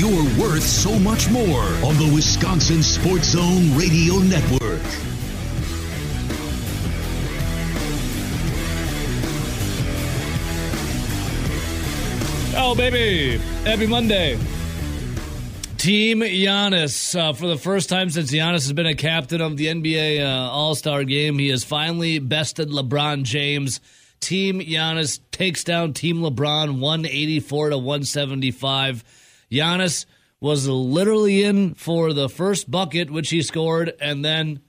You're worth so much more on the Wisconsin Sports Zone Radio Network. Oh, baby. Happy Monday. Team Giannis. Uh, for the first time since Giannis has been a captain of the NBA uh, All Star game, he has finally bested LeBron James. Team Giannis takes down Team LeBron 184 to 175. Giannis was literally in for the first bucket, which he scored, and then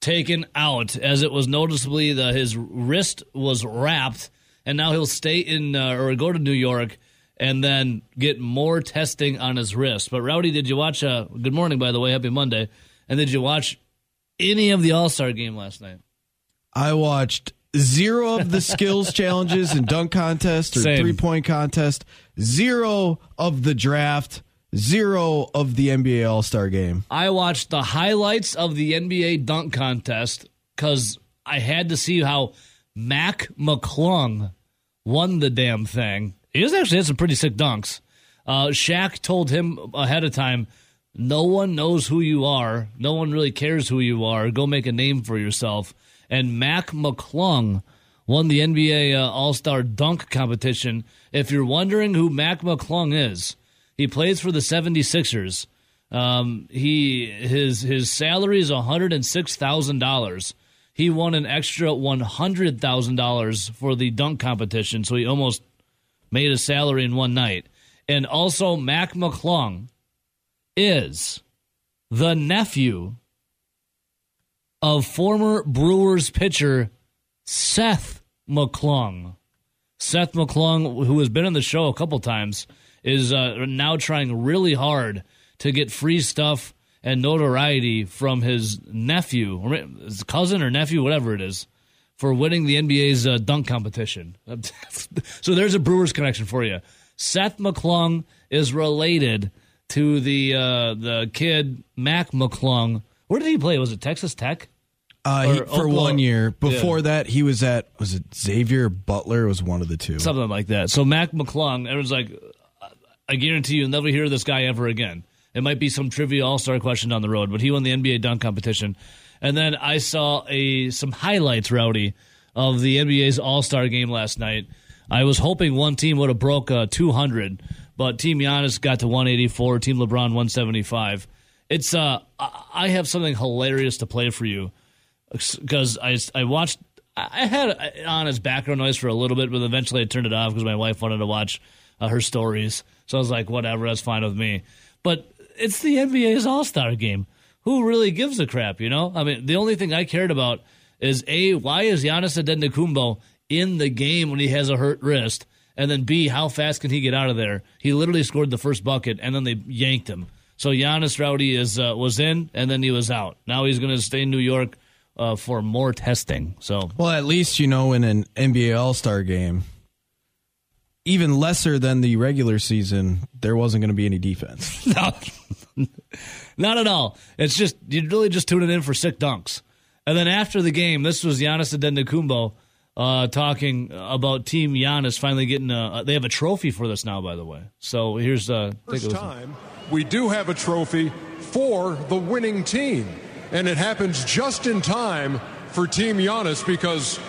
taken out as it was noticeably that his wrist was wrapped, and now he'll stay in uh, or go to New York and then get more testing on his wrist. But Rowdy, did you watch? Uh, good morning, by the way. Happy Monday. And did you watch any of the All Star game last night? I watched zero of the skills challenges and dunk contest or Same. three point contest, zero of the draft, zero of the NBA All Star game. I watched the highlights of the NBA dunk contest because I had to see how Mac McClung won the damn thing. He was actually had some pretty sick dunks. Uh, Shaq told him ahead of time, "No one knows who you are. No one really cares who you are. Go make a name for yourself." And Mac McClung won the NBA uh, All Star Dunk competition. If you're wondering who Mac McClung is, he plays for the 76ers. Um, he his his salary is one hundred and six thousand dollars. He won an extra one hundred thousand dollars for the dunk competition, so he almost made a salary in one night. And also, Mac McClung is the nephew of former Brewers pitcher Seth McClung. Seth McClung, who has been on the show a couple times, is uh, now trying really hard to get free stuff and notoriety from his nephew, his cousin or nephew, whatever it is, for winning the NBA's uh, dunk competition. so there's a Brewers connection for you. Seth McClung is related to the uh, the kid Mac McClung. Where did he play? Was it Texas Tech? Uh, he, for Oklahoma- one year. Before Yeah. that, he was at was it Xavier Butler? Was one of the two. something like that. So Mac McClung, everyone's like, I guarantee you'll never hear this guy ever again. It might be some trivia all star question down the road, but he won the NBA dunk competition. And then I saw a some highlights, Rowdy, of the NBA's All Star game last night. I was hoping one team would have broke uh, 200, but Team Giannis got to 184, Team LeBron 175. It's uh, I I have something hilarious to play for you because I, I watched I had on as background noise for a little bit, but eventually I turned it off because my wife wanted to watch uh, her stories. So I was like, whatever, that's fine with me. But it's the NBA's All Star game. Who really gives a crap? You know, I mean, the only thing I cared about is a why is Giannis Antetokounmpo in the game when he has a hurt wrist, and then b how fast can he get out of there? He literally scored the first bucket, and then they yanked him. So Giannis Rowdy is uh, was in, and then he was out. Now he's going to stay in New York uh, for more testing. So Well, at least you know in an NBA All Star game, even lesser than the regular season, there wasn't going to be any defense. no, not at all. It's just you're really just tuning in for sick dunks. And then after the game, this was Giannis Antetokounmpo uh, talking about Team Giannis finally getting a. They have a trophy for this now, by the way. So here's uh, take a First time we do have a trophy for the winning team. And it happens just in time for Team Giannis because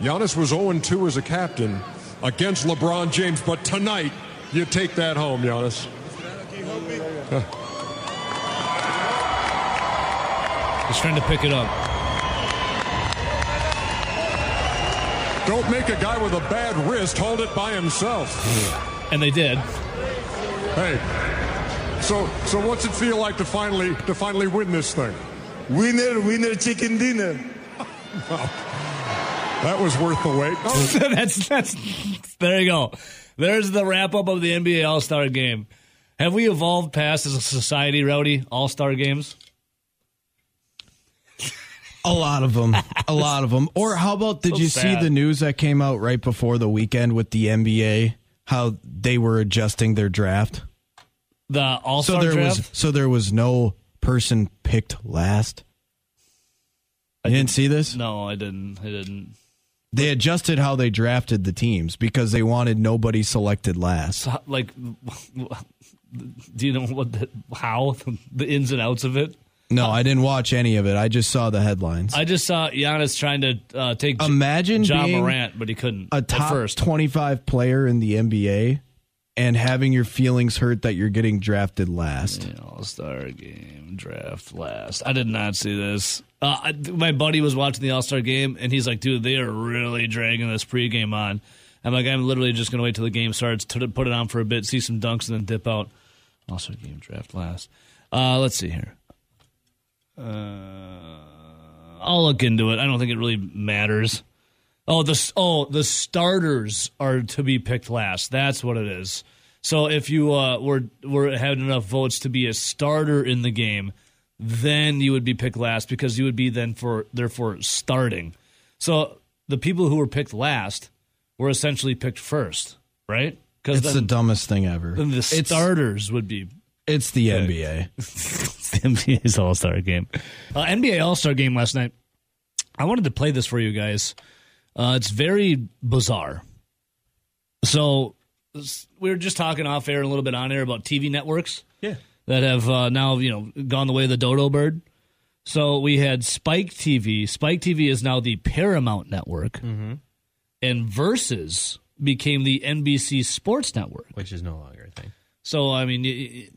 Giannis was 0 2 as a captain against LeBron James. But tonight, you take that home, Giannis. He's trying to pick it up. Don't make a guy with a bad wrist hold it by himself. And they did. Hey. So so what's it feel like to finally to finally win this thing? Winner, winner, chicken dinner. That was worth the wait. Oh, that's that's there you go. There's the wrap up of the NBA All Star Game. Have we evolved past as a society, Rowdy? All Star games. A lot of them. A lot of them. Or how about did So you see the news that came out right before the weekend with the NBA? How they were adjusting their draft. The All So Star there draft. was so there was no person picked last. You didn't see this? No, I didn't. I didn't. They adjusted how they drafted the teams because they wanted nobody selected last. So, like, do you know what the, how the ins and outs of it? No, I didn't watch any of it. I just saw the headlines. I just saw Giannis trying to uh, take Imagine Ja Morant, but he couldn't a top first. 25 player in the NBA and having your feelings hurt that you're getting drafted last. All Star game draft last. I did not see this. Uh, I, my buddy was watching the All Star game, and he's like, "Dude, they are really dragging this pregame on." I'm like, "I'm literally just gonna wait till the game starts, to put it on for a bit, see some dunks, and then dip out." All Star game draft last. Uh, let's see here. Uh, I'll look into it. I don't think it really matters. Oh, the oh the starters are to be picked last. That's what it is. So if you uh, were were had enough votes to be a starter in the game, then you would be picked last because you would be then for therefore starting. So the people who were picked last were essentially picked first, right? Because It's the dumbest thing ever. then the It's- starters would be It's the NBA. the NBA's All Star game. Uh, NBA All Star game last night. I wanted to play this for you guys. Uh, it's very bizarre. So we were just talking off air and a little bit on air about TV networks. Yeah. That have uh, now you know gone the way of the dodo bird. So we had Spike TV. Spike TV is now the Paramount network, and Versus became the NBC Sports Network. which is no longer a thing. So I mean,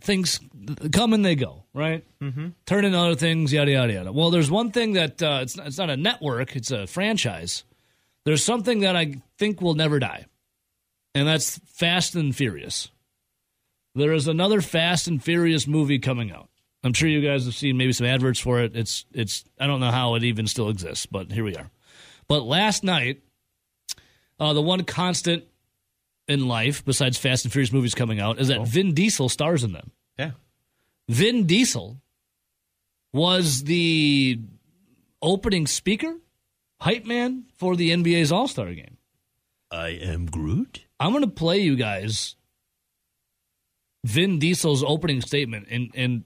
things come and they go, right? Mm-hmm. Turn into other things, yada yada yada. Well, there's one thing that uh, it's not, it's not a network; it's a franchise. There's something that I think will never die, and that's Fast and Furious. There is another Fast and Furious movie coming out. I'm sure you guys have seen maybe some adverts for it. It's it's I don't know how it even still exists, but here we are. But last night, uh, the one constant in life, besides Fast and Furious movies coming out, is that oh. Vin Diesel stars in them. Yeah. Vin Diesel was the opening speaker, hype man for the NBA's All Star game. I am Groot. I'm going to play you guys Vin Diesel's opening statement, and and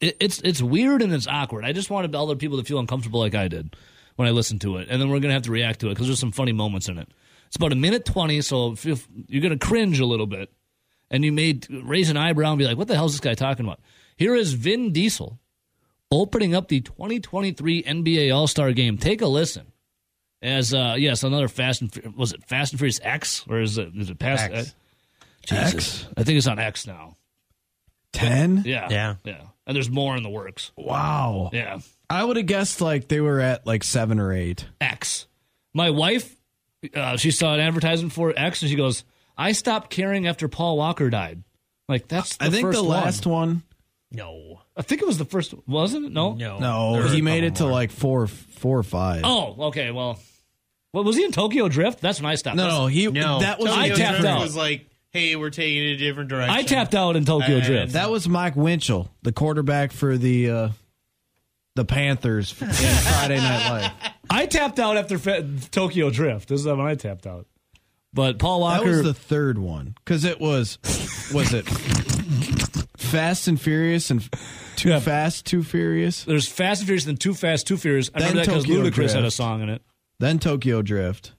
it, it's it's weird and it's awkward. I just wanted other people to feel uncomfortable like I did when I listened to it, and then we're going to have to react to it because there's some funny moments in it. It's about a minute twenty, so if, if you're going to cringe a little bit, and you may raise an eyebrow and be like, "What the hell is this guy talking about?" Here is Vin Diesel opening up the 2023 NBA All Star Game. Take a listen. As uh, yes, another Fast and Fu- was it Fast and Furious X or is it is it past X. Jesus. I think it's on X now. 10? Yeah. Yeah. Yeah. And there's more in the works. Wow. Yeah. I would have guessed like they were at like 7 or 8. X. My wife, uh, she saw an advertisement for X and she goes, I stopped caring after Paul Walker died. Like, that's the I think first the last one, No. I think it was the first, wasn't it? No? No. no, he made it to more. like 4 4 or 5. Oh, okay. Well, what was he in Tokyo Drift? That's when I stopped. no, no, he No. that was I tapped Drift out. was like, hey, we're taking it a different direction. I tapped out in Tokyo And- Drift. That was Mike Winchell, the quarterback for the uh, the Panthers in Friday Night Live. I tapped out after Fe- Tokyo Drift. This is when I tapped out. But Paul That Walker. was the third one because it was was it Fast and Furious and Too Yeah. Fast, Too Furious, there's Fast and Furious, then Too Fast, Too Furious. I Then remember that because Tokyo Ludacris had a song in it. then Tokyo Drift.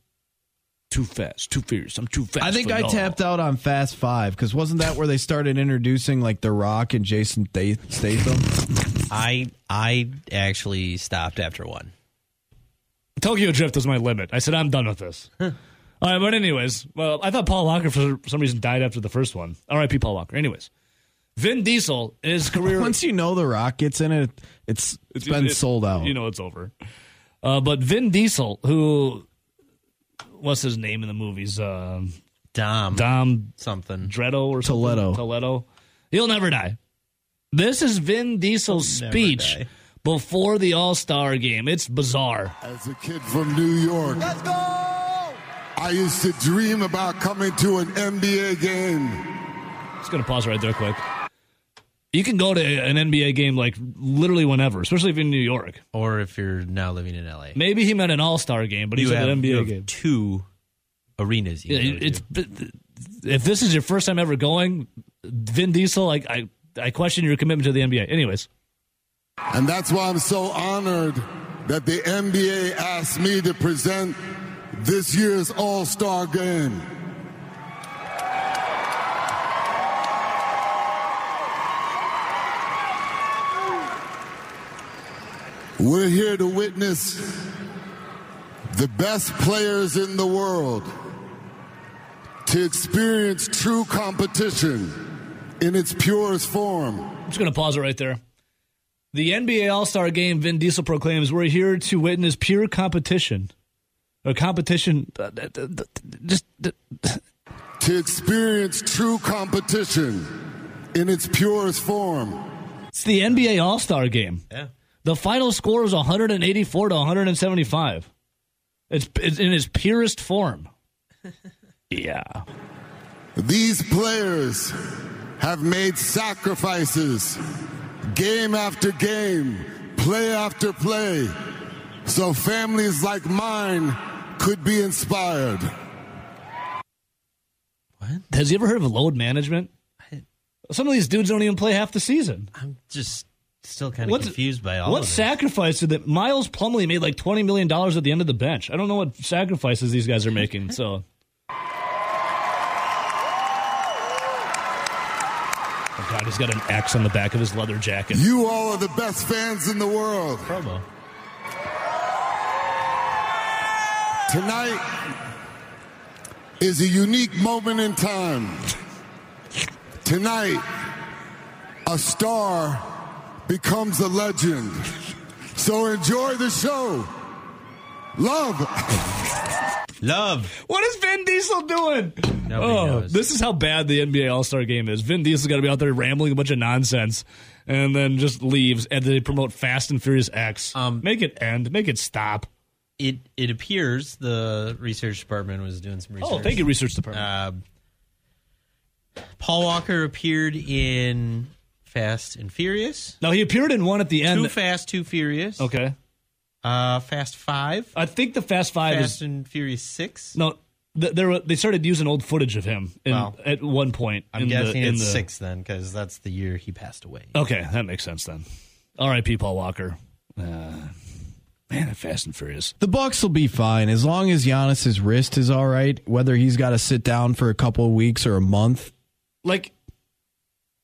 Too fast, too furious. I'm too fast. I think for I y'all. tapped out on Fast Five because wasn't that where they started introducing like The Rock and Jason Statham? I I actually stopped after one. Tokyo Drift was my limit. I said I'm done with this. All right, but anyways, well, I thought Paul Walker for some reason died after the first one. R.I.P. Paul Walker. Anyways, Vin Diesel, his career. Once you know The Rock gets in it, it's it's been it- sold out. You know it's over. Uh, but Vin Diesel, who what's his name in the movies? Uh, Dom, Dom something. Dretto or something? Toledo. Toledo. He'll never die. This is Vin Diesel's He'll speech. Before the All Star game. It's bizarre. As a kid from New York, let's go. I used to dream about coming to an NBA game. Just gonna pause right there, quick. You can go to an NBA game like literally whenever, especially if you're in New York. Or if you're now living in LA, Maybe he meant an All Star game, but he's you at have, an you NBA have game. two arenas. You Yeah, it's to. if this is your first time ever going, Vin Diesel, like I, I question your commitment to the NBA. Anyways, And that's why I'm so honored that the NBA asked me to present this year's All Star game. We're here to witness the best players in the world to experience true competition in its purest form. I'm just going to pause it right there. The NBA All Star Game, Vin Diesel proclaims, "We're here to witness pure competition, a competition." uh, Just To experience true competition in its purest form. it's the NBA All Star Game. Yeah. The final score is 184 to 175. It's, it's in its purest form. yeah. These players have made sacrifices game after game, play after play, so families like mine could be inspired. What? Has you ever heard of load management? Some of these dudes don't even play half the season. I'm just still kind of What's- confused by all What of sacrifice did that? Miles Plumlee made like twenty million dollars at the end of the bench. I don't know what sacrifices these guys are making. So, god, he's got an X on the back of his leather jacket. You all are the best fans in the world. promo. Tonight is a unique moment in time. Tonight, a star becomes a legend. So enjoy the show. Love. Love. What is Vin Diesel doing? Nobody oh, knows. this is how bad the NBA All Star Game is. Vin Diesel's got to be out there rambling a bunch of nonsense, and then just leaves. And they promote Fast and Furious X. Um, make it end. Make it stop. It it appears the research department was doing some research. Oh, thank you, research department. Uh, Paul Walker appeared in Fast and Furious. now he appeared in one at the end. Too Fast, Too Furious. okay, Uh, Fast Five. I think the Fast Five Fast is and Furious Six. no. Th- They were, they started using old footage of him in, Wow. at one point. I'm in guessing the, in it's the, six then, because that's the year he passed away. Okay, that makes sense then. R.I.P. Paul Walker. Uh, man, Fast and Furious. The Bucks will be fine as long as Giannis's wrist is all right. Whether he's got to sit down for a couple of weeks or a month, like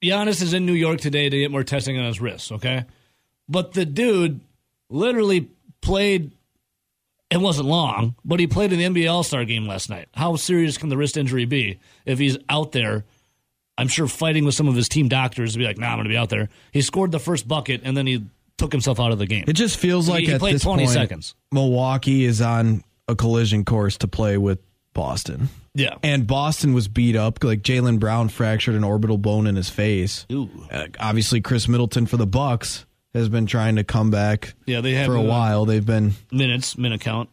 Giannis is in New York today to get more testing on his wrist. okay? But the dude literally played it wasn't long, but he played in the NBA All-Star game last night. How serious can the wrist injury be if he's out there? I'm sure fighting with some of his team doctors to be like, "Nah, I'm going to be out there." He scored the first bucket and then he took himself out of the game. it just feels like he at played this 20 point, seconds. Milwaukee is on a collision course to play with Boston. Yeah. And Boston was beat up. Like Jaylen Brown fractured an orbital bone in his face. Ooh. Uh, obviously, Khris Middleton for the Bucks has been trying to come back. Yeah, they have, for a uh, while. They've been. minutes, minute count.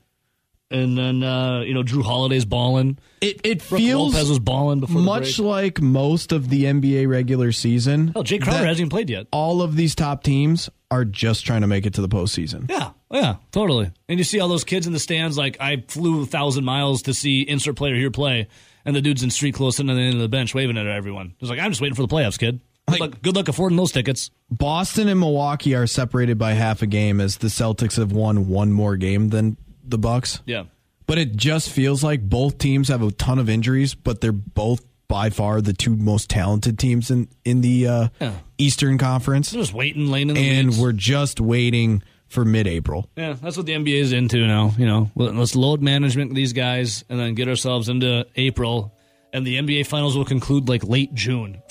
And then uh, you know, Jrue Holiday's balling. It it Brooke feels Lopez was balling before the much like most of the NBA regular season. Oh, Jae Crowder hasn't even played yet. All of these top teams are just trying to make it to the postseason. Yeah, yeah, totally. And you see all those kids in the stands. Like I flew a thousand miles to see insert player here play, and the dude's in street clothes sitting at the end of the bench waving at everyone. It's like I'm just waiting for the playoffs, kid. Good, luck, good luck affording those tickets. Boston and Milwaukee are separated by half a game as the Celtics have won one more game than the Bucks. Yeah, But it just feels like both teams have a ton of injuries, but they're both by far the two most talented teams in in the uh, Yeah. Eastern Conference, they're just waiting, laying in the and weeds. we're just waiting for mid-April. Yeah, that's what the NBA is into now. You know, let's load management these guys, and then get ourselves into April, and the NBA finals will conclude like late June.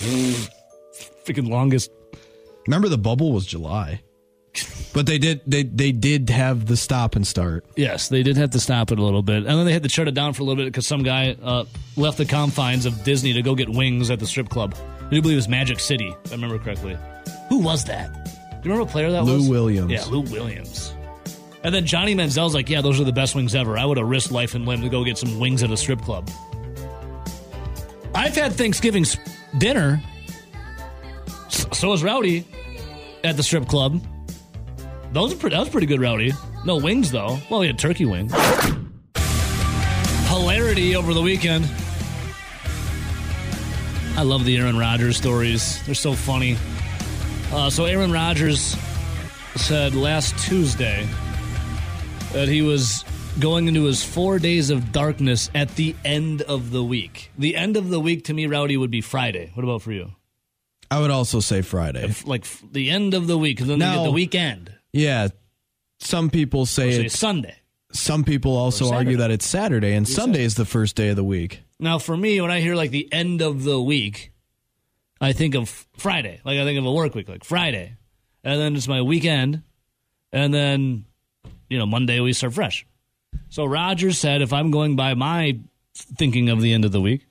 Freaking longest. Remember, the bubble was July, but they did they they did have the stop and start. Yes, they did have to stop it a little bit, and then they had to shut it down for a little bit because some guy uh, left the confines of Disney to go get wings at the strip club. I do believe it was Magic City, if I remember correctly. Who was that? Do you remember what player that Lou was? Williams. Yeah, Lou Williams. And then Johnny Manziel's like, yeah, those are the best wings ever. I would have risked life and limb to go get some wings at a strip club. I've had Thanksgiving dinner. So was Rowdy at the strip club. That was pretty good, Rowdy. No wings though. Well, he had turkey wings. Hilarity over the weekend. I love the Aaron Rodgers stories. They're so funny. Uh, so Aaron Rodgers said last Tuesday that he was going into his four days of darkness at the end of the week. The end of the week to me, Rowdy, would be Friday. What about for you? I would also say Friday. F- Like f- the end of the week, then Now- the weekend. Yeah. Some people say it's Sunday. some people also argue Saturday. that it's Saturday and Sunday is the first day of the week. Now, for me, when I hear like the end of the week, I think of Friday. Like I think of a work week, like Friday, and then it's my weekend, and then you know Monday we start fresh. So Rodgers said, if I'm going by my thinking of the end of the week,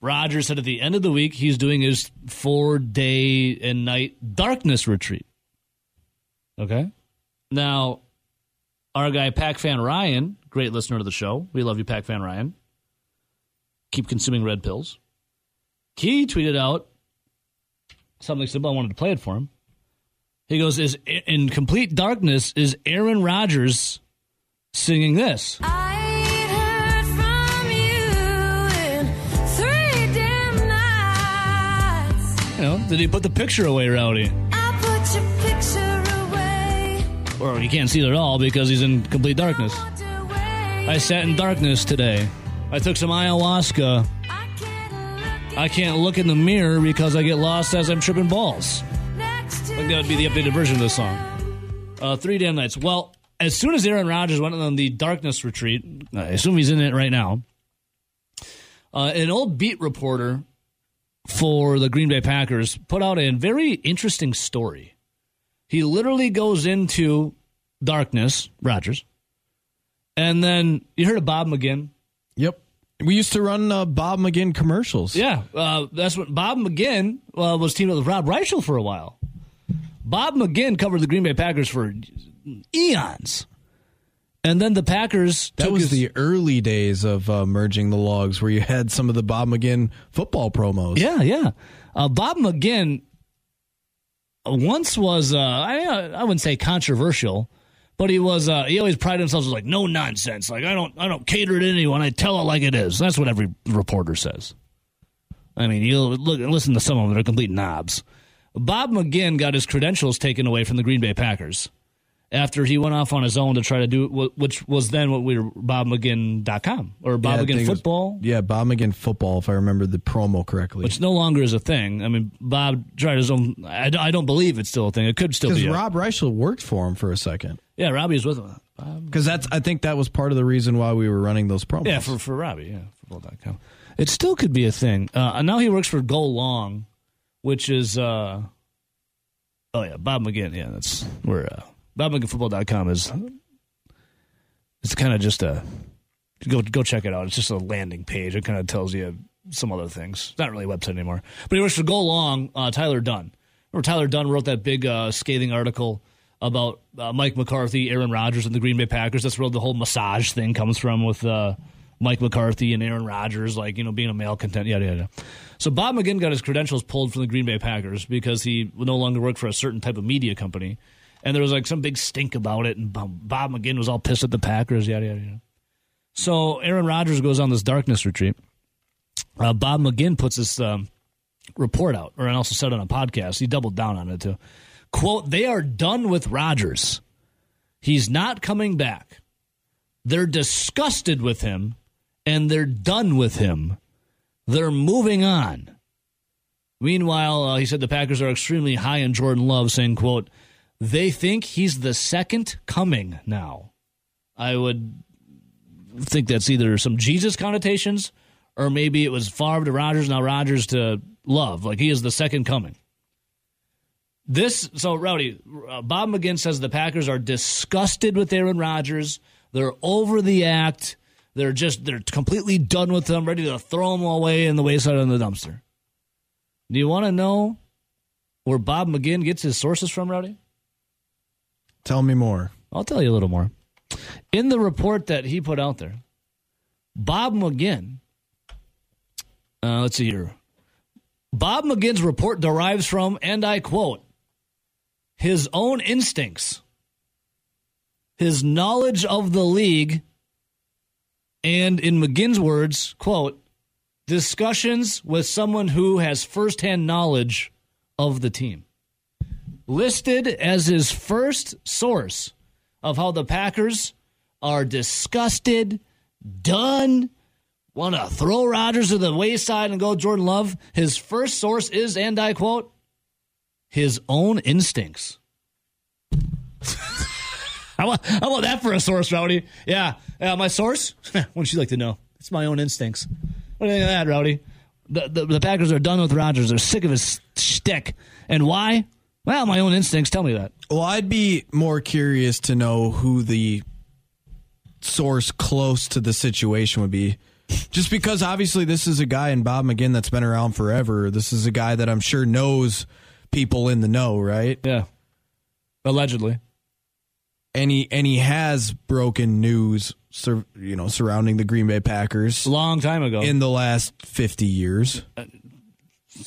Rodgers said at the end of the week he's doing his four day and night darkness retreat. Okay, now our guy Pac Fan Ryan, great listener to the show, we love you, Pac Fan Ryan keep consuming red pills. He tweeted out something simple. I wanted to play it for him. He goes, "Is in complete darkness is Aaron Rodgers singing this?" Know, did he put the picture away, Rowdy? I put your picture away. Or he can't see it at all because he's in complete darkness. I sat in darkness today. I took some ayahuasca. I can't look I can't look in the mirror because I get lost as I'm tripping balls. next I think that would be the updated version of this song. Uh, three damn nights. Well, as soon as Aaron Rodgers went on the darkness retreat, I assume he's in it right now. Uh, an old beat reporter for the Green Bay Packers put out a very interesting story. He literally goes into darkness, Rodgers, and then you heard of Bob McGinn. Yep. We used to run uh, Bob McGinn commercials. Yeah, uh, that's what Bob McGinn uh, was teamed up with Rob Reischel for a while. Bob McGinn covered the Green Bay Packers for eons, and then the Packers That took was his- the early days of uh, merging the logs where you had some of the Bob McGinn football promos. yeah yeah. Uh, Bob McGinn once was uh, I I wouldn't say controversial, but he was uh, he always prided himself as like no nonsense. Like I don't I don't cater to anyone. I tell it like it is. That's what every reporter says. I mean, you look listen to some of them; they're complete knobs. Bob McGinn got his credentials taken away from the Green Bay Packers after he went off on his own to try to do wh- which was then what we were BobMcGinn.com or Yeah, Bob I McGinn was- Football, yeah, Bob McGinn football, if I remember the promo correctly. which no longer is a thing. I mean, Bob tried his own. I, I don't believe it's still a thing. It could still be. a- Rob Reischel worked for him for a second. yeah, Robbie was with him. Because that's, I think that was part of the reason why we were running those promos. yeah, for for Robbie. Yeah, football.com. It still could be a thing. Uh, and now he works for Go Long, which is. Uh, oh yeah, Bob McGinn. Yeah, that's where uh, BobMcGinnFootball.com is. It's kind of just a go go check it out. It's just a landing page. It kind of tells you some other things. It's not really a website anymore. But works for Go Long, Uh, Tyler Dunne. Remember Tyler Dunne wrote that big uh, scathing article about uh, Mike McCarthy, Aaron Rodgers, and the Green Bay Packers. That's where the whole massage thing comes from with uh, Mike McCarthy and Aaron Rodgers, like you know being a male content. Yada yada. So Bob McGinn got his credentials pulled from the Green Bay Packers because he no longer worked for a certain type of media company, and there was like some big stink about it, and Bob McGinn was all pissed at the Packers. Yada yada yada. So Aaron Rodgers goes on this darkness retreat. Uh, Bob McGinn puts this um, report out, or and also said on a podcast. He doubled down on it too. Quote: They are done with Rodgers. He's not coming back. They're disgusted with him, and they're done with him. They're moving on. Meanwhile, uh, he said the Packers are extremely high in Jordan Love, saying, "quote They think he's the second coming now." I would think that's either some Jesus connotations or maybe it was Favre to Rodgers, now Rodgers to Love. Like he is the second coming. This, so Rowdy, uh, Bob McGinn says the Packers are disgusted with Aaron Rodgers. They're over the act. They're just, they're completely done with them, ready to throw them away in the wayside in the dumpster. Do you want to know where Bob McGinn gets his sources from, Rowdy? Tell me more. I'll tell you a little more. In the report that he put out there, Bob McGinn, uh, let's see here. Bob McGinn's report derives from, and I quote, his own instincts, his knowledge of the league, and in McGinn's words, quote, discussions with someone who has firsthand knowledge of the team. Listed as his first source of how the Packers are disgusted, done, want to throw Rodgers to the wayside and go Jordan Love, his first source is, and I quote, his own instincts. how, about, how about that for a source, Rowdy? Yeah, yeah. My source? Wouldn't you like to know? It's my own instincts. What do you think of that, Rowdy? The, the, the Packers are done with Rodgers. They're sick of his shtick. And why? Well, my own instincts tell me that. Well, I'd be more curious to know who the source close to the situation would be. Just because obviously this is a guy in Bob McGinn that's been around forever. This is a guy that I'm sure knows people in the know, right? Yeah. Allegedly. And he and he has broken news, sur- you know, surrounding the Green Bay Packers A long time ago. in the last 50 years. Uh,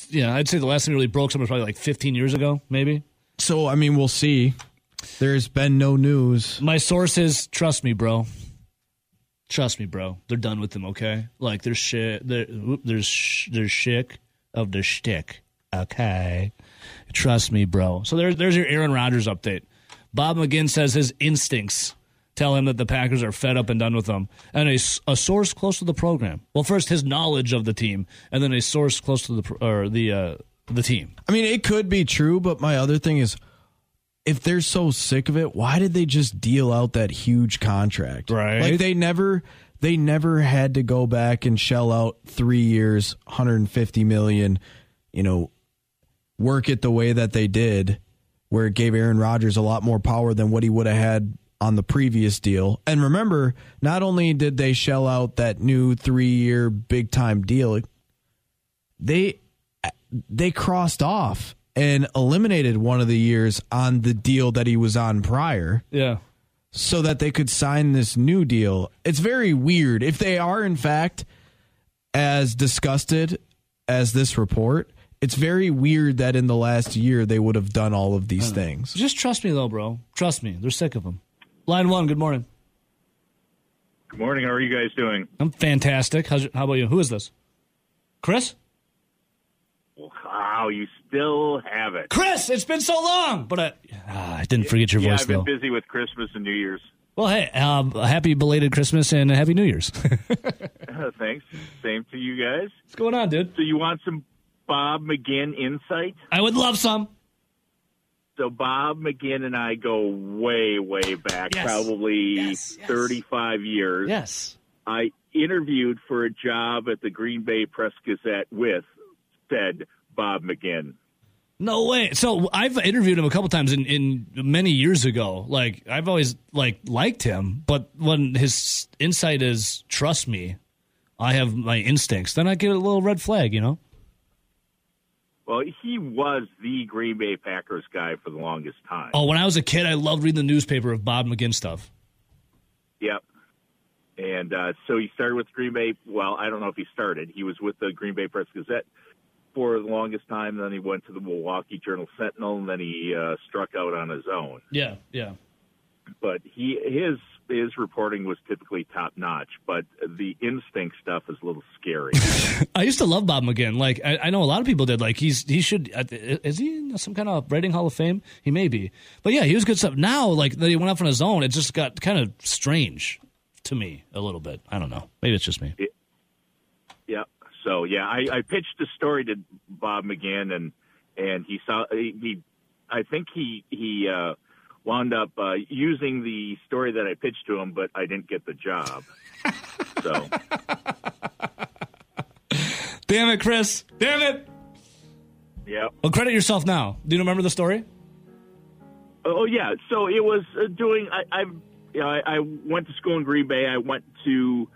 yeah, I'd say the last time he really broke something was probably like 15 years ago, maybe. So I mean, we'll see. There's been no news. My sources, trust me, bro. Trust me, bro. They're done with them. Okay, like there's shit. There, there's sh- there's shick of the shtick. Okay, trust me, bro. So there's there's your Aaron Rodgers update. Bob McGinn says his instincts tell him that the Packers are fed up and done with them, and a, a source close to the program. Well, first his knowledge of the team, and then a source close to the or the uh, the team. I mean, it could be true, but my other thing is if they're so sick of it, why did they just deal out that huge contract? Right. Like they never they never had to go back and shell out 3 years, 150 million, you know, work it the way that they did where it gave Aaron Rodgers a lot more power than what he would have had on the previous deal. And remember, not only did they shell out that new 3-year big time deal, they they crossed off and eliminated one of the years on the deal that he was on prior Yeah. so that they could sign this new deal. It's very weird. If they are, in fact, as disgusted as this report, it's very weird that in the last year they would have done all of these things. Just trust me, though, bro. Trust me. They're sick of him. Line one. Good morning. Good morning. How are you guys doing? I'm fantastic. How's, how about you? Who is this? Chris? Wow, you still have it. Chris, it's been so long, but I, ah, I didn't forget your yeah, voice I've been though. busy with Christmas and New Year's. Well, hey, um, happy belated Christmas and happy New Year's. Uh, thanks. Same to you guys. What's going on, dude? So you want some Bob McGinn insight? I would love some. So Bob McGinn and I go way, way back, Yes. probably Yes, yes. 35 years. Yes. I interviewed for a job at the Green Bay Press Gazette with said Bob McGinn. No way. So I've interviewed him a couple times in, in many years ago. Like I've always like liked him, but when his insight is trust me, I have my instincts, then I get a little red flag, you know? Well, he was the Green Bay Packers guy for the longest time. Oh, when I was a kid, I loved reading the newspaper of Bob McGinn stuff. Yep. And uh, so he started with Green Bay. Well, I don't know if he started. He was with the Green Bay Press Gazette for the longest time. Then he went to the Milwaukee Journal Sentinel, and then he uh, struck out on his own. Yeah, yeah. But he his his reporting was typically top notch. But the instinct stuff is a little scary. I used to love Bob McGinn. Like I, I know a lot of people did. Like he's he should is he in some kind of writing hall of fame? He may be. But yeah, he was good stuff. Now like that he went off on his own, it just got kind of strange to me a little bit. I don't know. Maybe it's just me. Yeah. So yeah, I, I pitched the story to Bob McGinn, and and he saw he, he I think he he uh, wound up uh, using the story that I pitched to him, but I didn't get the job. so Damn it, Chris. Damn it. yeah. Well, credit yourself now. Do you remember the story? Oh yeah. So it was uh, doing. I I, you know, I I went to school in Green Bay. I went to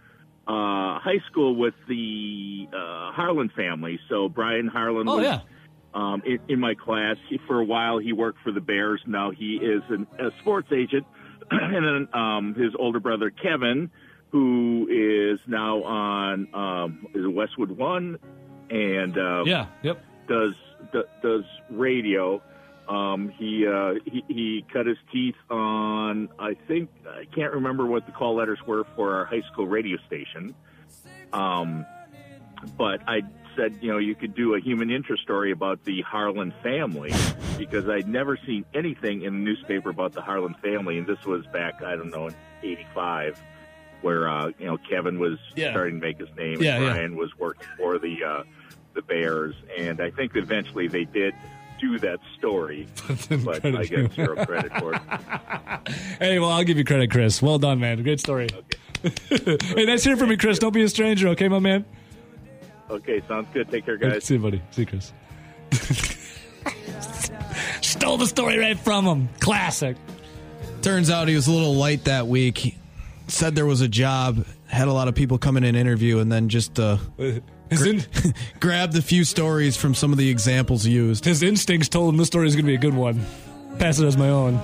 uh, high school with the uh, Harlan family. So Bryan Harlan Oh was yeah. Um, in, in my class. He, for a while, he worked for the Bears. Now he is an, a sports agent. and then um, his older brother Kevin, who is now on um, is Westwood One, and uh, Yeah. Yep. does d- does radio. Um, he, uh, he he cut his teeth on I think I can't remember what the call letters were for our high school radio station. Um, but I said, you know, you could do a human interest story about the Harlan family because I'd never seen anything in the newspaper about the Harlan family, and this was back, I don't know, in '85, where uh, you know Kevin was Yeah. starting to make his name, Yeah, and yeah. Brian was working for the uh, the Bears, and I think eventually they did do that story, but I get zero credit for it. Hey, well, I'll give you credit, Chris. Well done, man. Great story. hey, nice hearing from you, Chris. Don't be a stranger, okay, my man? Okay, sounds good. Take care, guys. See you, buddy. See you, Chris. Stole the story right from him. Classic. Turns out he was a little light that week. He said there was a job, had a lot of people come in and interview, and then just uh, His, in, grabbed a few stories from some of the examples used. his instincts told him this story is going to be a good one. Pass it as my own.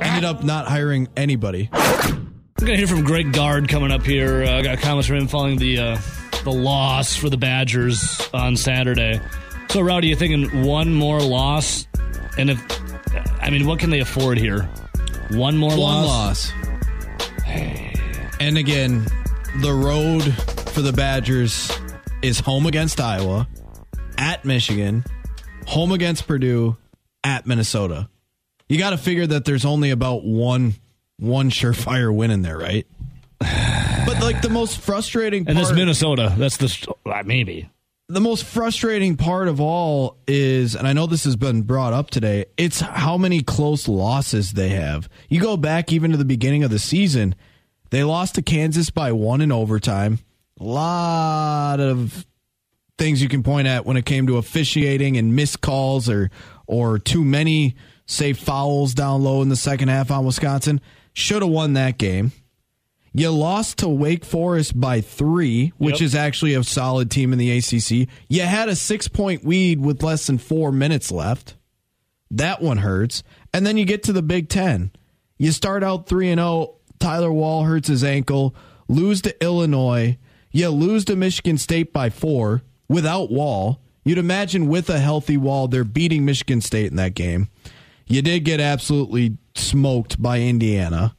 Ended up not hiring anybody. We're gonna hear from Greg Gard coming up here. Uh, I got comments from him following the uh, the loss for the Badgers on Saturday. So, Rowdy, you thinking one more loss? And if I mean, what can they afford here? One more One loss. loss. And again, the road for the Badgers is home against Iowa, at Michigan, home against Purdue, at Minnesota. You got to figure that there's only about one one surefire win in there, right? But like the most frustrating And part, this Minnesota, that's the maybe. the most frustrating part of all is, and I know this has been brought up today, it's how many close losses they have. You go back even to the beginning of the season, they lost to Kansas by one in overtime. A lot of things you can point at when it came to officiating and missed calls or or too many say fouls down low in the second half on Wisconsin. Should have won that game. You lost to Wake Forest by three, which Yep. is actually a solid team in the ACC. You had a six point lead with less than four minutes left. That one hurts. And then you get to the Big Ten. You start out 3 and 0. Tyler Wahl hurts his ankle, lose to Illinois. You lose to Michigan State by four without Wahl. You'd imagine with a healthy Wahl, they're beating Michigan State in that game. You did get absolutely smoked by Indiana.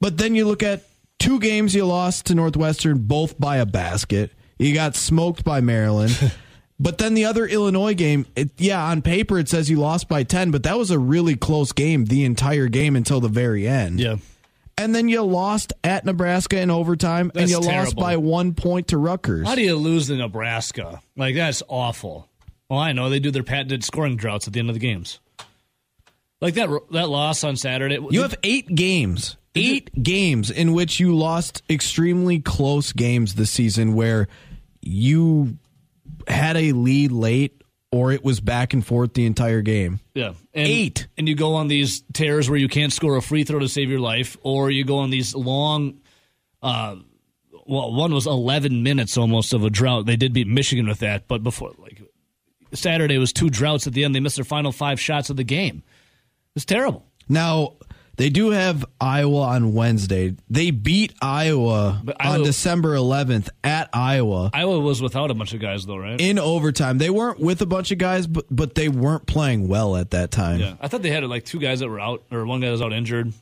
But then you look at two games you lost to Northwestern, both by a basket. You got smoked by Maryland. but then the other Illinois game, it, yeah, on paper it says you lost by 10, but that was a really close game the entire game until the very end. Yeah. And then you lost at Nebraska in overtime, and That's you lost by one point to Rutgers. How do you lose to Nebraska? Like that's awful. Well, I know they do their patented scoring droughts at the end of the games. Like that that loss on Saturday. You have eight games, eight games in which you lost extremely close games this season where you had a lead late or it was back and forth the entire game. Yeah. And, Eight. And you go on these tears where you can't score a free throw to save your life, or you go on these long, uh, well, one was 11 minutes almost of a drought. They did beat Michigan with that, but before, like, Saturday was two droughts at the end. They missed their final five shots of the game. It's terrible. Now, they do have Iowa on Wednesday. They beat Iowa But on December 11th at Iowa Iowa was without a bunch of guys, though, right? in overtime. They weren't with a bunch of guys, but, but they weren't playing well at that time. yeah. I thought they had like two guys that were out, or one guy that was out injured.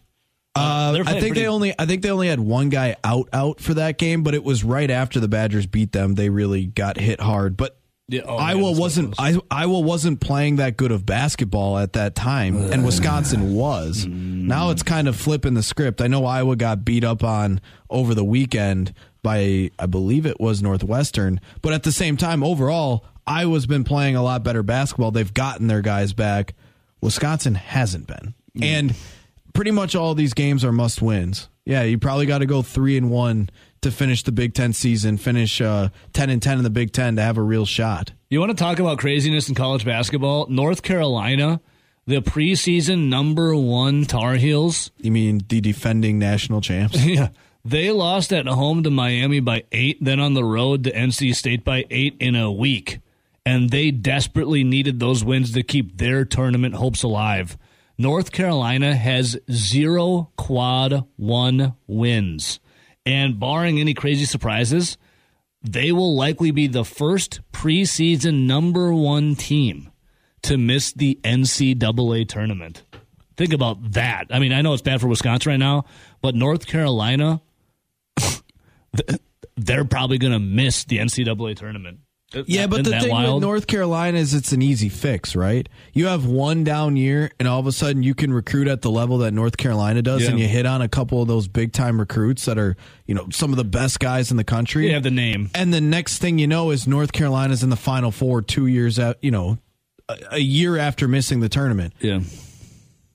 Uh, I think pretty- they only I think they only had one guy out out for that game, but it was right after the Badgers beat them. They really got hit hard. But Yeah, oh, Iowa it wasn't. I, Iowa wasn't playing that good of basketball at that time, and Wisconsin was. Now it's kind of flipping the script. I know Iowa got beat up on over the weekend by I believe it was Northwestern, but at the same time, overall, Iowa's been playing a lot better basketball. They've gotten their guys back. Wisconsin hasn't been, and pretty much all these games are must wins. Yeah, you probably got to go three and one to finish the Big Ten season, finish uh, ten and ten in the Big Ten to have a real shot. You want to talk about craziness in college basketball? North Carolina, the preseason number one Tar Heels. You mean the defending national champs? Yeah. They lost at home to Miami by eight, then on the road to NC State by eight in a week. And they desperately needed those wins to keep their tournament hopes alive. North Carolina has zero quad one wins. And barring any crazy surprises, they will likely be the first preseason number one team to miss the NCAA tournament. Think about that. I mean, I know it's bad for Wisconsin right now, but North Carolina, they're probably going to miss the NCAA tournament. Yeah, but the thing wild? with North Carolina is it's an easy fix, right? You have one down year, and all of a sudden you can recruit at the level that North Carolina does, Yeah. and you hit on a couple of those big time recruits that are, you know, some of the best guys in the country. You have the name. and the next thing you know is North Carolina's in the Final Four two years out, you know, a, a year after missing the tournament. Yeah.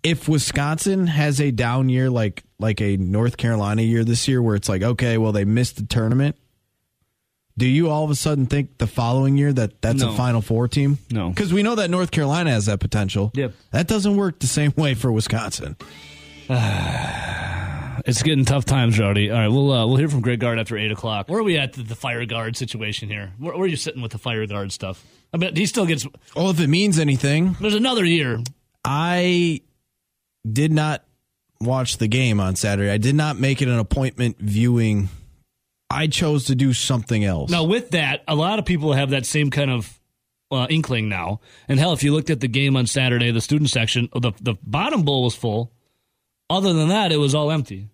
If Wisconsin has a down year like like a North Carolina year this year, where it's like, okay, well they missed the tournament. Do you all of a sudden think the following year that that's No. a Final Four team? No. because we know that North Carolina has that potential. Yep. that doesn't work the same way for Wisconsin. It's getting tough times, Rowdy. All right, we'll uh, we'll hear from Greg Gard after eight o'clock. Where are we at the, the fire Gard situation here? Where, where are you sitting with the fire Gard stuff? I bet he still gets. Well, if it means anything, There's another year. I did not watch the game on Saturday. I did not make it an appointment viewing. I chose to do something else. Now, with that, a lot of people have that same kind of uh, inkling now. And hell, if you looked at the game on Saturday, the student section, the the bottom bowl was full. Other than that, it was all empty.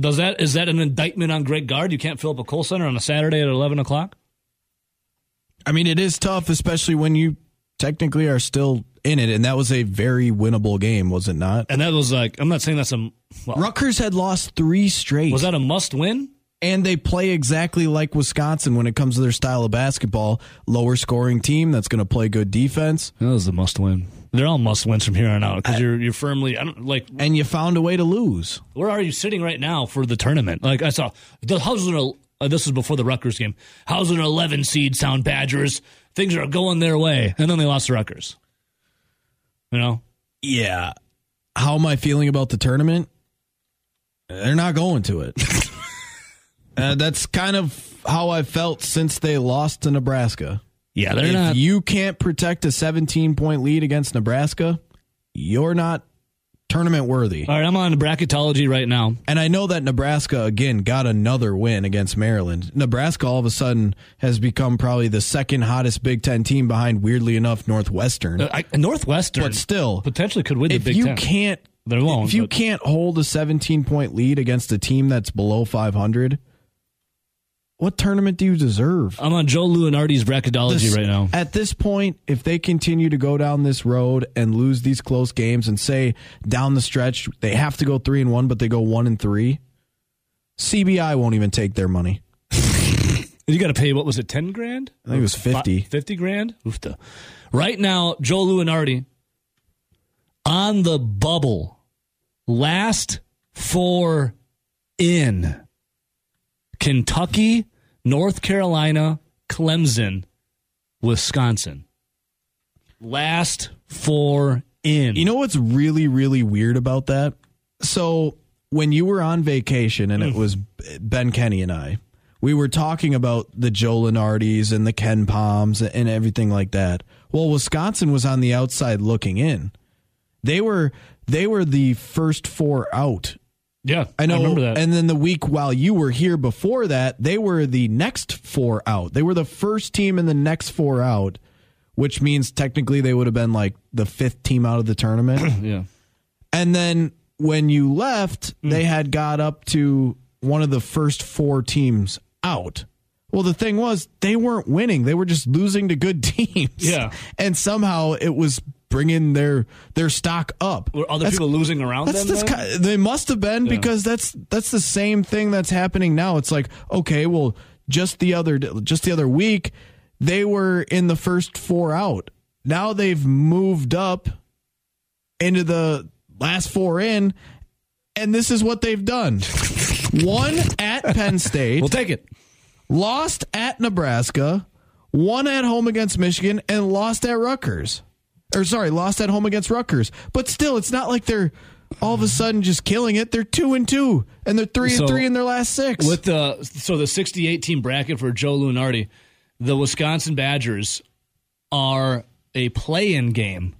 Does that is that an indictment on Greg Gard? You can't fill up a Kohl Center on a Saturday at eleven o'clock. I mean, it is tough, especially when you technically are still in it, and that was a very winnable game, was it not? And that was like, I'm not saying that's a. Well, Rutgers had lost three straight. was that a must win? and they play exactly like Wisconsin when it comes to their style of basketball. Lower scoring team that's going to play good defense, That was a must win. They're all must wins from here on out because you're you're firmly. I don't like. and you found a way to lose. Where are you sitting right now for the tournament? Like I saw, the, el- uh, this was before the Rutgers game. An 11 seed sound Badgers? Things are going their way, and then they lost to Rutgers. You know, Yeah. How am I feeling about the tournament? They're not going to it. uh, that's kind of how I felt since they lost to Nebraska. yeah, they're if not. you can't protect a 17 point lead against Nebraska, you're not tournament worthy. all right, I'm on bracketology right now. And I know that Nebraska again got another win against Maryland. Nebraska all of a sudden has become probably the second hottest Big Ten team behind, weirdly enough, Northwestern. Uh, I, Northwestern, but still, potentially could win the if Big you can't, if you but- can't hold a 17 point lead against a team that's below 500, what tournament do you deserve? I'm on Joe Lunardi's bracketology This- right now. At this point, if they continue to go down this road and lose these close games and say down the stretch they have to go three and one, but they go one and three, CBI won't even take their money. You got to pay what was it, ten grand? I think it was 50. Fifty grand. Oofta. Right now, Joe Lunardi on the bubble, last four in Kentucky, North Carolina, Clemson, Wisconsin. Last four in. You know what's really, really weird about that? So when you were on vacation and it mm. was Ben Kenny and I, we were talking about the Joe Lunardis and the KenPoms and everything like that. Well, Wisconsin was on the outside looking in. They were they were the first four out. Yeah, I know. remember that. And then the week while you were here before that, they were the next four out. They were the first team in the next four out, which means technically they would have been like the fifth team out of the tournament. yeah. And then when you left, Hmm. they had got up to one of the first four teams out. Well, the thing was, they weren't winning. They were just losing to good teams. Yeah. And somehow it was bringing their their stock up. Were other That's- people losing around that's, them? that's they must have been because that's that's the same thing that's happening now. It's like okay, well, just the other just the other week they were in the first four out. Now they've moved up into the last four in, and this is what they've done: one at Penn State, we'll take it. lost at Nebraska, won at home against Michigan, and lost at Rutgers. Or sorry, lost at home against Rutgers. But still, it's not like they're all of a sudden just killing it. They're two and two, and they're three So, and three in their last six. With the so the 68 team bracket for Joe Lunardi, the Wisconsin Badgers are a play-in game.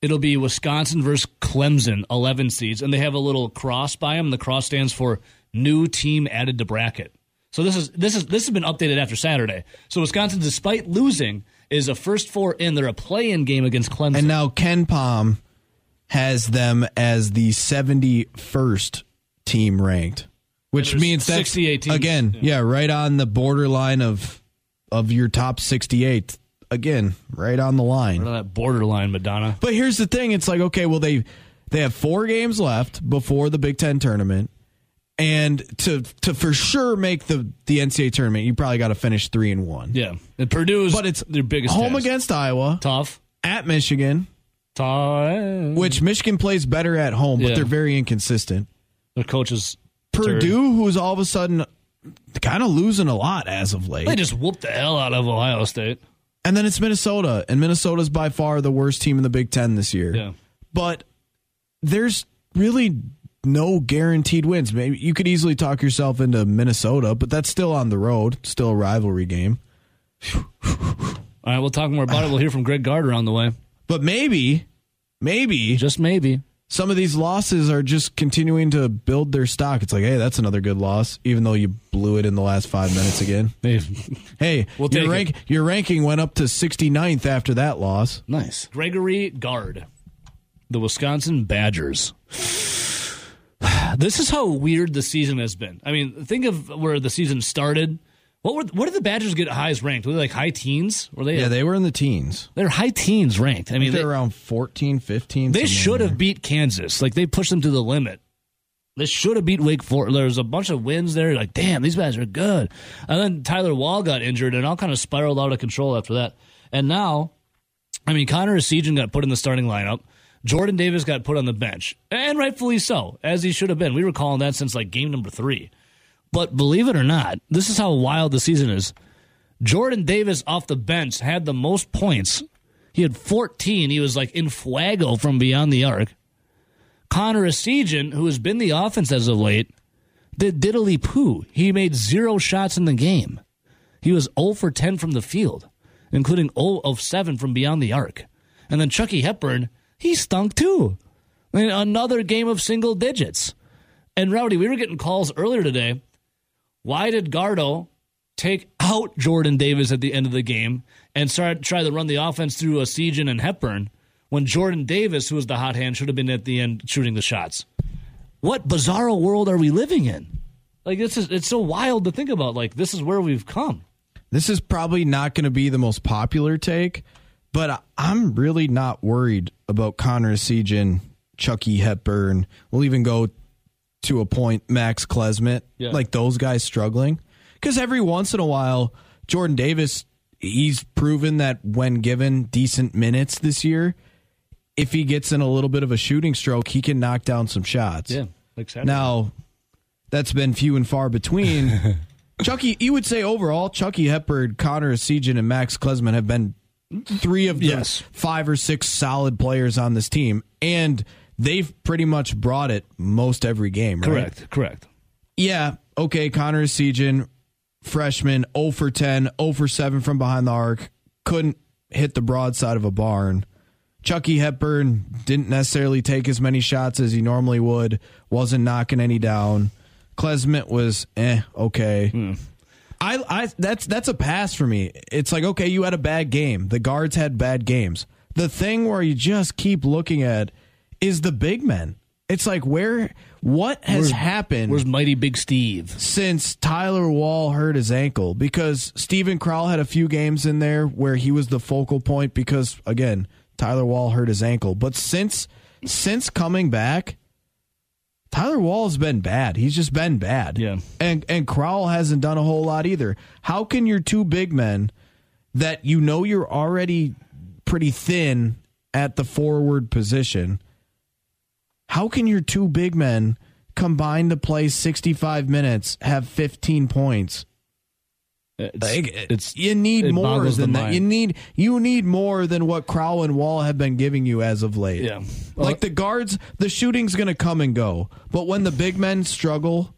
It'll be Wisconsin versus Clemson, 11 seeds, and they have a little cross by them. The cross stands for new team added to bracket. So this is this is this has been updated after Saturday. So Wisconsin, despite losing, is a first four in. They're a play-in game against Clemson. and now KenPom has them as the seventy-first team ranked, which there's means that's 68 teams. again, yeah. right on the borderline of of your top 68. Again, right on the line. Right on that borderline, Madonna. But here's the thing: it's like okay, well they they have four games left before the Big Ten tournament, and to to for sure make the the NCAA tournament, you probably got to finish three and one. Yeah, and Purdue's But it's their biggest home task. against Iowa, tough. at Michigan, Tough. which Michigan plays better at home, but Yeah. they're very inconsistent. the coaches Purdue, who's all of a sudden kind of losing a lot as of late. They just whooped the hell out of Ohio State. And then it's Minnesota, and Minnesota's by far the worst team in the Big Ten this year. Yeah. But there's really no guaranteed wins. Maybe you could easily talk yourself into Minnesota, but that's still on the road, still a rivalry game. All right, we'll talk more about it. We'll hear from Greg Gardner on the way. But maybe, maybe Just maybe. some of these losses are just continuing to build their stock. It's like, hey, that's another good loss, even though you blew it in the last five minutes again. Hey, Hey, We'll your rank your ranking went up to 69th after that loss. nice. Gregory Gard, the Wisconsin Badgers. This is how weird the season has been. I mean, think of where the season started. What were what did the Badgers get highest ranked? Were they like high teens? Were they? Yeah, they were in the teens. they're high teens ranked. I mean, They're they, around 14, 15. They should there. have beat Kansas. Like they pushed them to the limit. They should have beat Wake Forest. There's a bunch of wins there. Like, damn, these guys are good. And then Tyler Wahl got injured, and all kind of spiraled out of control after that. And now, I mean, Connor Essegian got put in the starting lineup. Jordan Davis got put on the bench, and rightfully so, as he should have been. We were calling that since like game number three. But believe it or not, this is how wild the season is. Jordan Davis off the bench had the most points. He had 14. He was like in fuego from beyond the arc. Connor Essegian, who has been the offense as of late, did diddly poo. He made zero shots in the game. He was 0 for 10 from the field, including 0 of 7 from beyond the arc. And then Chucky Hepburn, he stunk too. I mean, another game of single digits. And Rowdy, we were getting calls earlier today. Why did Gardo take out Jordan Davis at the end of the game and start try to run the offense through Essegian and Hepburn when Jordan Davis, who was the hot hand, should have been at the end shooting the shots? What bizarro world are we living in? Like this is it's so wild to think about. Like this is where we've come. This is probably not going to be the most popular take, but I'm really not worried about Connor Essegian, Chucky Hepburn. We'll even go to a point, Max Klesmit, Yeah. like those guys struggling. Because every once in a while, Jordan Davis, he's proven that when given decent minutes this year, if he gets in a little bit of a shooting stroke, he can knock down some shots. Like Saturday. Now, that's been few and far between. Chucky, you would say overall, Chucky Hepburn, Connor Essegian, and Max Klesmit have been three of the Yes. five or six solid players on this team, and they've pretty much brought it most every game. Right? correct, correct. Yeah. Okay. Connor Essegian, freshman, 0 for 10, 0 for 7 from behind the arc, couldn't hit the broadside of a barn. Chucky Hepburn didn't necessarily take as many shots as he normally would, wasn't knocking any down. Klesmit was eh, okay. I, I that's that's a pass for me. It's like okay, you had a bad game. The guards had bad games. The thing where you just keep looking at is the big men. It's like where what has Where's- happened Where's Mighty Big Steve? since Tyler Wahl hurt his ankle because Steven Crowl had a few games in there where he was the focal point because again Tyler Wahl hurt his ankle. But since since coming back, Tyler Wahl's been bad. He's just been bad. Yeah. And and Crowl hasn't done a whole lot either. How can your two big men that you know you're already pretty thin at the forward position, how can your two big men combine to play 65 minutes, have 15 points? It's, Like, it's you need it more than that. mind. You need you need more than what Crowl and Wahl have been giving you as of late. Yeah. like the guards, the shooting's going to come and go, but when the big men struggle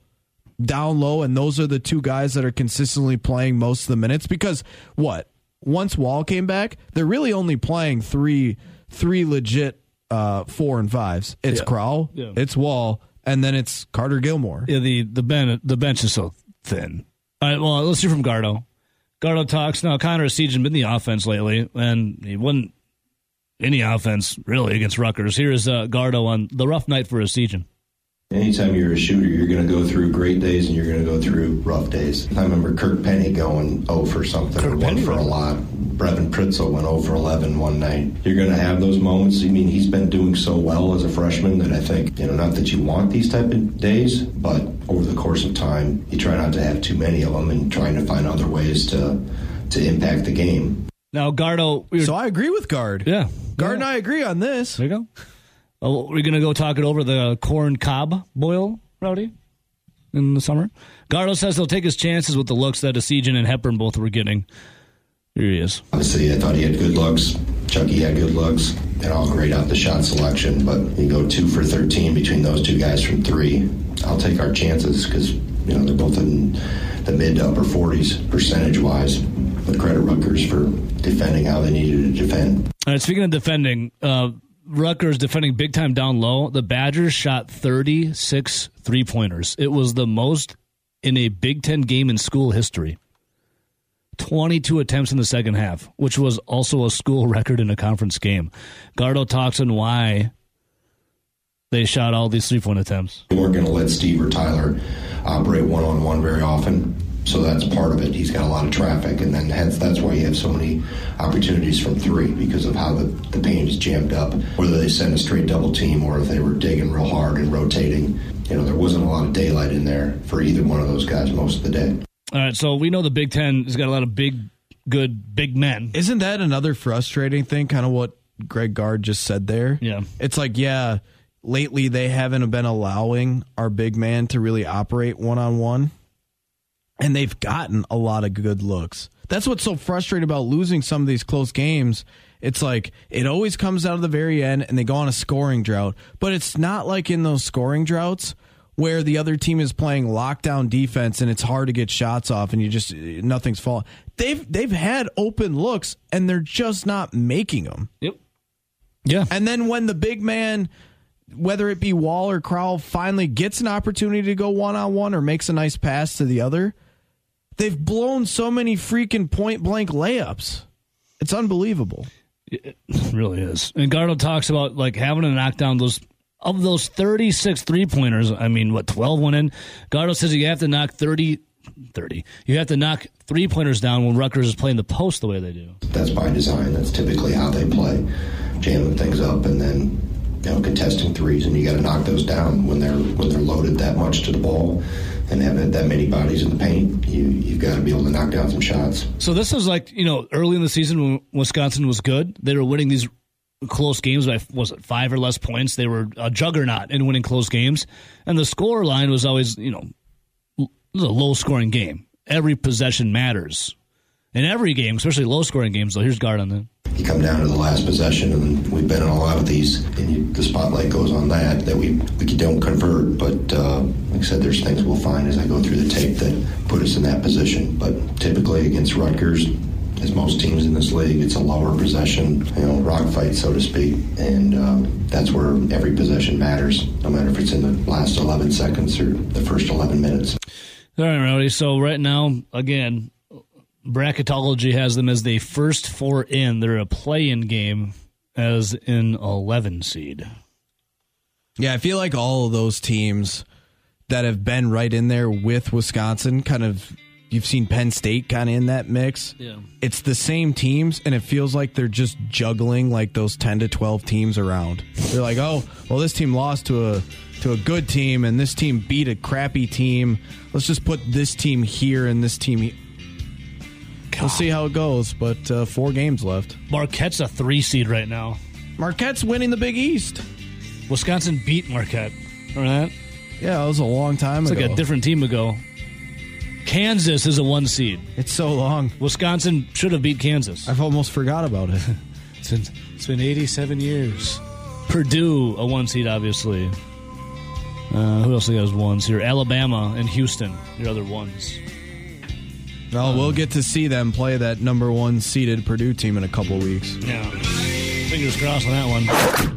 down low, and those are the two guys that are consistently playing most of the minutes, because what once Wahl came back, they're really only playing three three legit uh, four and fives. It's Yeah. Crowl, Yeah. it's Wahl, and then it's Carter Gilmore. Yeah, the the ben, the bench is so thin. All right, well, let's hear from Gardo. Gardo talks now. Connor Siege been the offense lately, and he wasn't any offense really against Rutgers. Here is uh, Gardo on the rough night for Essegian. Anytime you're a shooter, you're going to go through great days and you're going to go through rough days. I remember Kirk Penney going 0 for something, or 1 for a lot. Brevin Pritzl went 0 for 11 one night. You're going to have those moments. I mean, he's been doing so well as a freshman that I think, you know, not that you want these type of days, but over the course of time, you try not to have too many of them and trying to find other ways to to impact the game. Now, Gardo. We were, So I agree with Gard. yeah. Gard Yeah. and I agree on this. There you go. Oh, we're going to go talk it over the corn cob boil, Rowdy, in the summer. Gardo says he'll take his chances with the looks that Essegian and Hepburn both were getting. Here he is. Obviously, I thought he had good looks. Chucky had good looks. And all great out the shot selection, but you go two for 13 between those two guys from three. I'll take our chances because, you know, they're both in the mid to upper 40s percentage wise. But credit Rutgers for defending how they needed to defend. All right, speaking of defending, uh, Rutgers defending big time down low. The Badgers shot 36 three pointers. It was the most in a Big Ten game in school history. 22 attempts in the second half, which was also a school record in a conference game. Gardo talks on why they shot all these three point attempts. We weren't going to let Steve or Tyler uh, operate one on one very often. So that's part of it. He's got a lot of traffic, and then hence that's why you have so many opportunities from three because of how the, the paint is jammed up. Whether they send a straight double team or if they were digging real hard and rotating, you know, there wasn't a lot of daylight in there for either one of those guys most of the day. All right, so we know the Big Ten has got a lot of big, good, big men. Isn't that another frustrating thing? Kind of what Greg Gard just said there. Yeah. It's like, yeah, lately they haven't been allowing our big man to really operate one on one. And they've gotten a lot of good looks. That's what's so frustrating about losing some of these close games. It's like it always comes out of the very end and they go on a scoring drought. But it's not like in those scoring droughts where the other team is playing lockdown defense and it's hard to get shots off and you just nothing's falling. They've they've had open looks and they're just not making them. Yep. Yeah. And then when the big man, whether it be Wahl or Crowl, finally gets an opportunity to go one on one or makes a nice pass to the other, they've blown so many freaking point blank layups. It's unbelievable. It really is. And Gardo talks about like having to knock down those of those 36 three pointers. I mean, what 12 went in. Gardo says you have to knock 30, 30. You have to knock three pointers down when Rutgers is playing the post the way they do. That's by design. That's typically how they play, jamming things up and then you know contesting threes, and you got to knock those down when they're when they're loaded that much to the ball and have that many bodies in the paint. You you've got to be able to knock down some shots. So this is like you know early in the season when Wisconsin was good. They were winning these close games by was it five or less points. They were a juggernaut in winning close games, and the score line was always you know it was a low scoring game. Every possession matters in every game, especially low scoring games. So here's Gard on that. You come down to the last possession, and we've been in a lot of these, and you, the spotlight goes on that that we we don't convert. But uh, like I said, there's things we'll find as I go through the tape that put us in that position. But typically against Rutgers, as most teams in this league, it's a lower possession, you know, rock fight, so to speak, and um, that's where every possession matters, no matter if it's in the last 11 seconds or the first 11 minutes. All right, Rowdy. So right now, again, bracketology has them as the first four in. They're a play-in game as an 11 seed. Yeah, I feel like all of those teams that have been right in there with Wisconsin, kind of, you've seen Penn State kind of in that mix. Yeah. It's the same teams, and it feels like they're just juggling like those 10 to 12 teams around. They're like, oh, well, this team lost to a to a good team, and this team beat a crappy team. Let's just put this team here and this team. He- we'll see how it goes, but uh, four games left. Marquette's a three seed right now. Marquette's winning the Big East. Wisconsin beat Marquette. Remember that? Yeah, that was a long time It's ago. like a different team ago. Kansas is a one seed. it's so long. Wisconsin should have beat Kansas. I've almost forgot about it. It's been, it's been 87 years. Purdue, a one seed, obviously. Uh, who else has ones here? Alabama and Houston, your other ones. Well, we'll get to see them play that number one seeded Purdue team in a couple weeks. Yeah. Fingers crossed on that one.